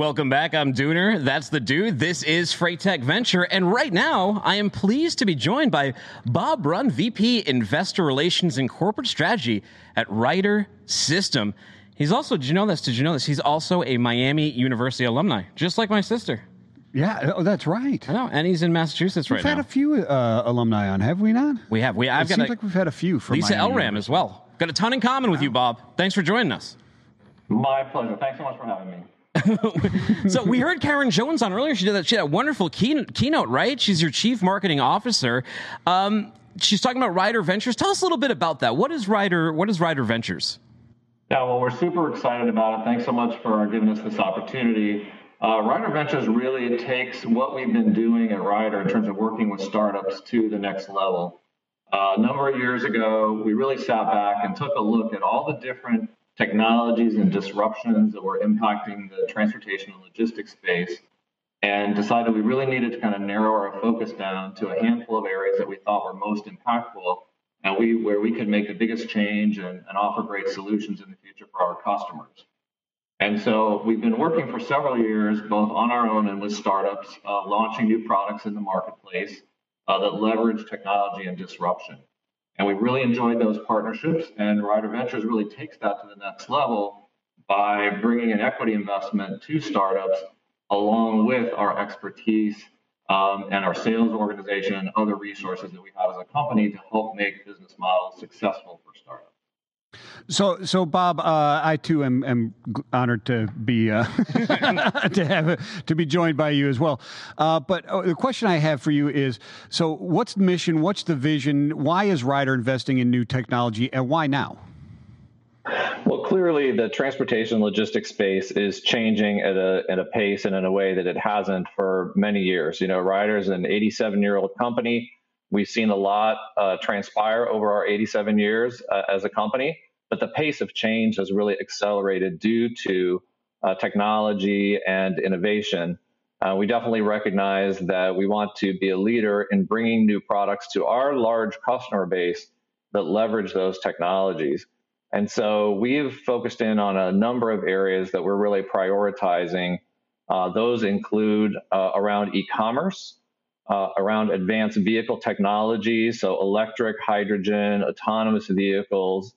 Welcome back. I'm Dooner. That's the dude. This is Freight Tech Venture. And right now, I am pleased to be joined by Bob Brunn, VP Investor Relations and Corporate Strategy at Ryder System. He's also, did you know this? Did you know this? He's also a Miami University alumni, just like my sister. Yeah, oh, that's right. I know, and he's in Massachusetts we've right now. We've had a few uh, alumni on, have we not? We have. We. I've it got seems a, like we've had a few from Lisa Miami Elram as well. Got a ton in common with you, Bob. Thanks for joining us. My pleasure. Thanks so much for having me. so we heard Karen Jones on earlier. She did that. She had a wonderful key, keynote, right? She's your chief marketing officer. Um, she's talking about Ryder Ventures. Tell us a little bit about that. What is Ryder? What is Ryder Ventures? Yeah, well, we're super excited about it. Thanks so much for giving us this opportunity. Uh, Ryder Ventures really takes what we've been doing at Ryder in terms of working with startups to the next level. Uh, a number of years ago, we really sat back and took a look at all the different technologies and disruptions that were impacting the transportation and logistics space and decided we really needed to kind of narrow our focus down to a handful of areas that we thought were most impactful and we where we could make the biggest change and, and offer great solutions in the future for our customers. And so we've been working for several years, both on our own and with startups, uh, launching new products in the marketplace uh, that leverage technology and disruption. And we've really enjoyed those partnerships. And Ryder Ventures really takes that to the next level by bringing an equity investment to startups along with our expertise um, and our sales organization and other resources that we have as a company to help make business models successful for startups. So, so Bob, uh, I too am, am, honored to be uh, to have to be joined by you as well. Uh, but uh, the question I have for you is: so, what's the mission? What's the vision? Why is Ryder investing in new technology, and why now? Well, clearly, the transportation logistics space is changing at a at a pace and in a way that it hasn't for many years. You know, Ryder's an 87 year old company. We've seen a lot uh, transpire over our 87 years uh, as a company but the pace of change has really accelerated due to uh, technology and innovation. Uh, we definitely recognize that we want to be a leader in bringing new products to our large customer base that leverage those technologies. And so we've focused in on a number of areas that we're really prioritizing. Uh, those include uh, around e commerce, uh, around advanced vehicle technology, so electric, hydrogen, autonomous vehicles,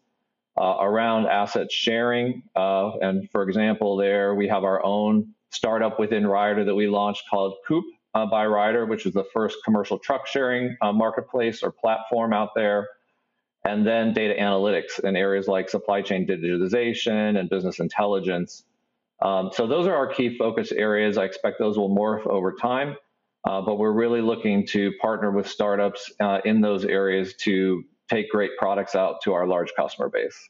uh, around asset sharing. Uh, and for example, there we have our own startup within Ryder that we launched called Coop uh, by Ryder, which is the first commercial truck sharing uh, marketplace or platform out there. And then data analytics in areas like supply chain digitization and business intelligence. Um, so those are our key focus areas. I expect those will morph over time, uh, but we're really looking to partner with startups uh, in those areas to take great products out to our large customer base.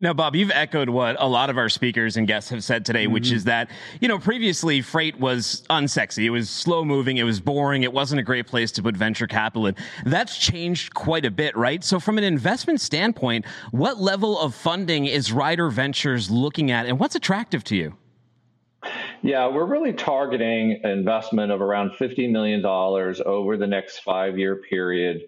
Now, Bob, you've echoed what a lot of our speakers and guests have said today, mm-hmm. which is that, you know, previously freight was unsexy. It was slow moving. It was boring. It wasn't a great place to put venture capital in. That's changed quite a bit, right? So, from an investment standpoint, what level of funding is Ryder Ventures looking at and what's attractive to you? Yeah, we're really targeting an investment of around $50 million over the next five year period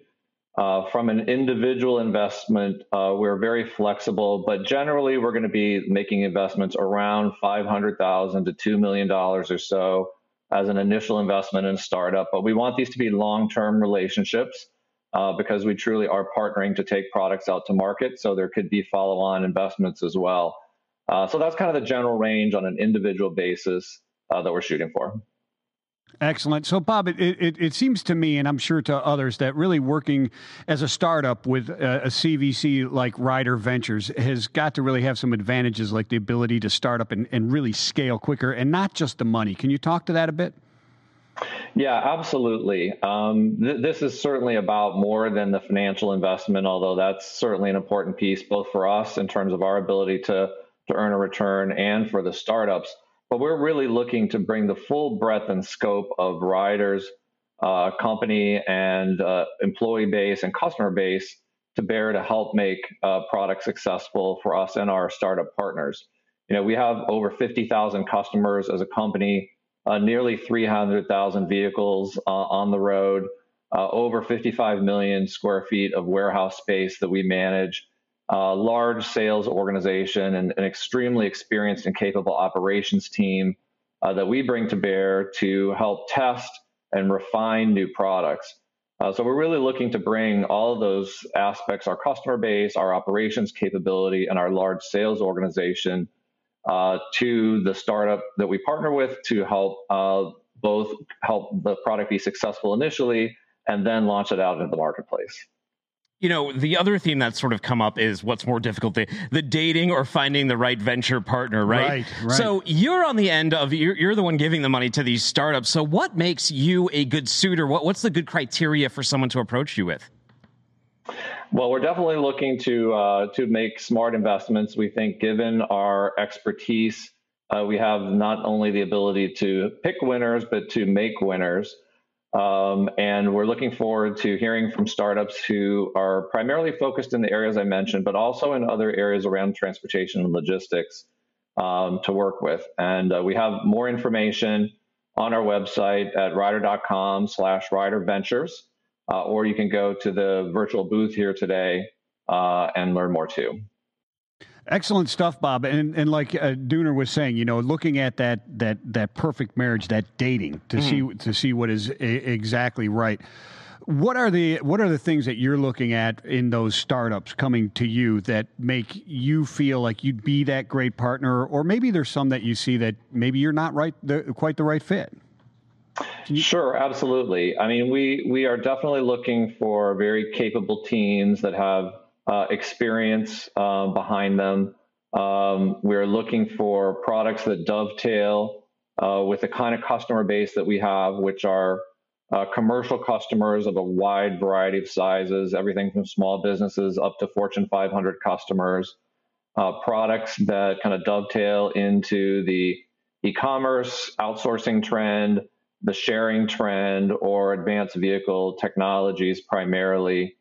uh, from an individual investment, uh, we're very flexible, but generally we're going to be making investments around 500,000 to $2 million or so as an initial investment in a startup. But we want these to be long term relationships uh, because we truly are partnering to take products out to market. So there could be follow on investments as well. Uh, so that's kind of the general range on an individual basis uh, that we're shooting for. Excellent. So, Bob, it, it, it, seems to me, and I'm sure to others, that really working as a startup with a, a, CVC like Ryder Ventures has got to really have some advantages, like the ability to start up and, and really scale quicker, and not just the money. Can you talk to that a bit? Yeah, absolutely. Um, th- this is certainly about more than the financial investment, although that's certainly an important piece, both for us in terms of our ability to, to earn a return and for the startups but we're really looking to bring the full breadth and scope of Ryder's uh, company and uh, employee base and customer base to bear to help make uh, products successful for us and our startup partners. You know, we have over 50,000 customers as a company, uh, nearly 300,000 vehicles uh, on the road, uh, over 55 million square feet of warehouse space that we manage uh, large sales organization and an extremely experienced and capable operations team. uh, that we bring to bear to help test and refine new products. Uh, so we're really looking to bring all of those aspects, our customer base, our operations capability, and our large sales organization uh, to the startup that we partner with to help uh, both help the product be successful initially and then launch it out into the marketplace. You know, the other theme that's sort of come up is what's more difficult, the, the dating or finding the right venture partner, right? Right, right. So you're on the end of, you're, you're the one giving the money to these startups. So what makes you a good suitor? What, what's the good criteria for someone to approach you with? Well, we're definitely looking to uh, to make smart investments. We think, given our expertise, uh, we have not only the ability to pick winners, but to make winners. Um, and we're looking forward to hearing from startups who are primarily focused in the areas I mentioned, but also in other areas around transportation and logistics um, to work with. And uh, we have more information on our website at ryder.com slash ryderventures, uh, or you can go to the virtual booth here today uh, and learn more too. Excellent stuff, Bob. And and like uh, Dooner was saying, you know, looking at that that that perfect marriage, that dating to mm-hmm. see to see what is exactly right. What are the what are the things that you're looking at in those startups coming to you that make you feel like you'd be that great partner, or maybe there's some that you see that maybe you're not right the, quite the right fit. Sure, absolutely. I mean, we we are definitely looking for very capable teams that have uh, experience uh, behind them. Um, we're looking for products that dovetail uh, with the kind of customer base that we have, which are uh, commercial customers of a wide variety of sizes, everything from small businesses up to Fortune 500 customers. Uh, products that kind of dovetail into the e-commerce outsourcing trend, the sharing trend, or advanced vehicle technologies primarily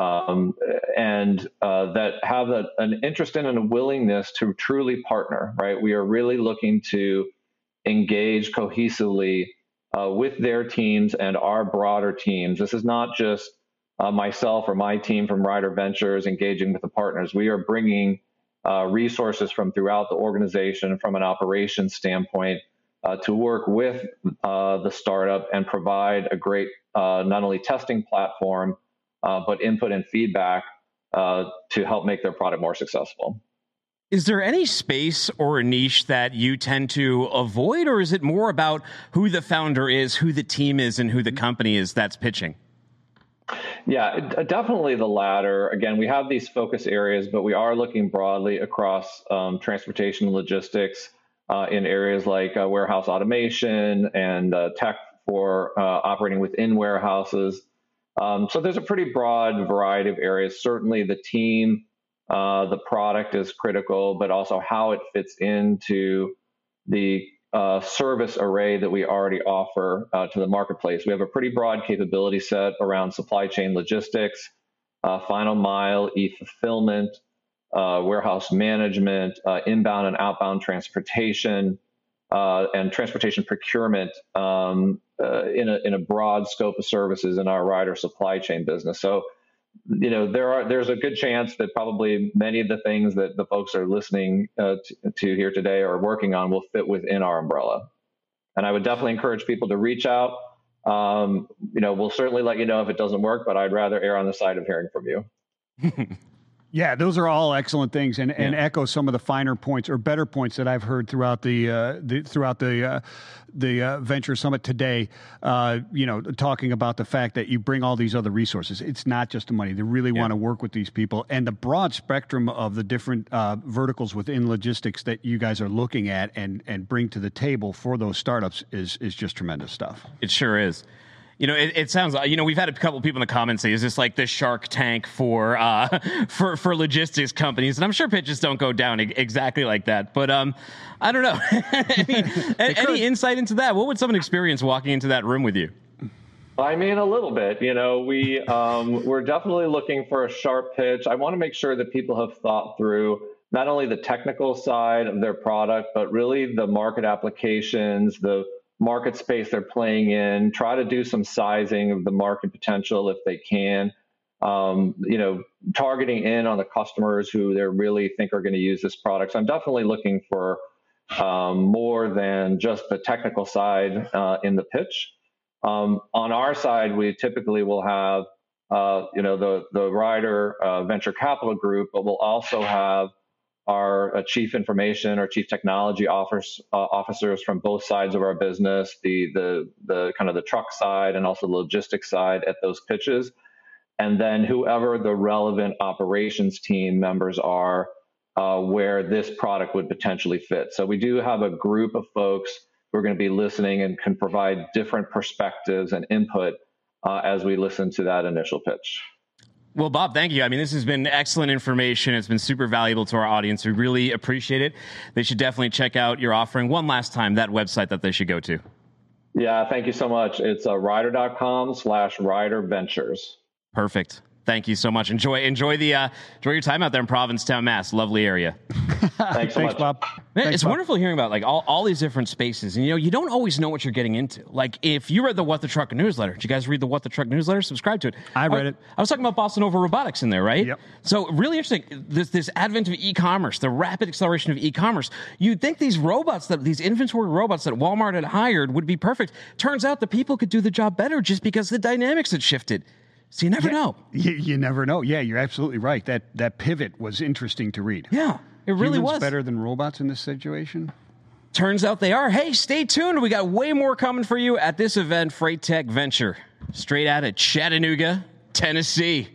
um, and uh, that have a, an interest in and a willingness to truly partner, right? We are really looking to engage cohesively uh, with their teams and our broader teams. This is not just uh, myself or my team from Ryder Ventures engaging with the partners. We are bringing uh, resources from throughout the organization from an operations standpoint uh, to work with uh, the startup and provide a great not only testing platform uh, but input and feedback uh, to help make their product more successful. Is there any space or a niche that you tend to avoid, or is it more about who the founder is, who the team is, and who the company is that's pitching? Yeah, definitely the latter. Again, we have these focus areas, but we are looking broadly across um, transportation and logistics uh, in areas like uh, warehouse automation and uh, tech for uh, operating within warehouses. Um, so there's a pretty broad variety of areas. Certainly, the team, uh, the product is critical, but also how it fits into the uh, service array that we already offer uh, to the marketplace. We have a pretty broad capability set around supply chain logistics, uh, final mile e fulfillment, uh, warehouse management, uh, inbound and outbound transportation, and transportation procurement. Um, uh, in a in a broad scope of services in our Ryder supply chain business. So, you know, there are there's a good chance that probably many of the things that the folks are listening uh, to, to, here today or working on will fit within our umbrella. And I would definitely encourage people to reach out. Um, you know, we'll certainly let you know if it doesn't work, but I'd rather err on the side of hearing from you. Yeah, those are all excellent things, and, yeah. and echo some of the finer points or better points that I've heard throughout the, uh, the throughout the uh, the uh, Venture Summit today. Uh, you know, talking about the fact that you bring all these other resources. It's not just the money; they really yeah. want to work with these people, and the broad spectrum of the different uh, verticals within logistics that you guys are looking at and and bring to the table for those startups is is just tremendous stuff. It sure is you know, it, it, sounds. Like you know, we've had a couple people in the comments say, "Is this like the Shark Tank for uh, for for logistics companies?" And I'm sure pitches don't go down exactly like that. But um, I don't know. any, any insight into that? What would someone experience walking into that room with you? I mean, a little bit. You know, we um, we're definitely looking for a sharp pitch. I want to make sure that people have thought through not only the technical side of their product, but really the market applications, the market space they're playing in, try to do some sizing of the market potential if they can. Um, you know, targeting in on the customers who they really think are going to use this product. So I'm definitely looking for um, more than just the technical side uh, in the pitch. Um, on our side, we typically will have, uh, you know, the the Ryder uh, venture capital group, but we'll also have our uh, chief information or chief technology officers, uh, officers from both sides of our business, the the the kind of the truck side and also the logistics side at those pitches, and then whoever the relevant operations team members are, uh, where this product would potentially fit. So we do have a group of folks who are going to be listening and can provide different perspectives and input uh, as we listen to that initial pitch. Well, Bob, thank you. I mean, this has been excellent information. It's been super valuable to our audience. We really appreciate it. They should definitely check out your offering one last time, that website that they should go to. Yeah, thank you so much. It's uh, ryder.com slash ryder ventures. Perfect. Thank you so much. Enjoy enjoy the uh, enjoy your time out there in Provincetown, Mass. Lovely area. Thanks so Thanks, much. Bob. Man, Thanks, it's Bob. wonderful hearing about like all, all these different spaces, and you know you don't always know what you're getting into. Like if you read the What the Truck newsletter, did you guys read the What the Truck newsletter? Subscribe to it. I read it. I was talking about Bossa Nova Robotics in there, right? Yep. So really interesting. This this advent of e-commerce, the rapid acceleration of e-commerce. You'd think these robots that these inventory robots that Walmart had hired would be perfect. Turns out the people could do the job better just because the dynamics had shifted. So you never know. You, you never know. Yeah, you're absolutely right. That that pivot was interesting to read. Yeah, it really Humans was. better than robots in this situation. Turns out they are. Hey, stay tuned. We got way more coming for you at this event, Freight Tech Venture, straight out of Chattanooga, Tennessee.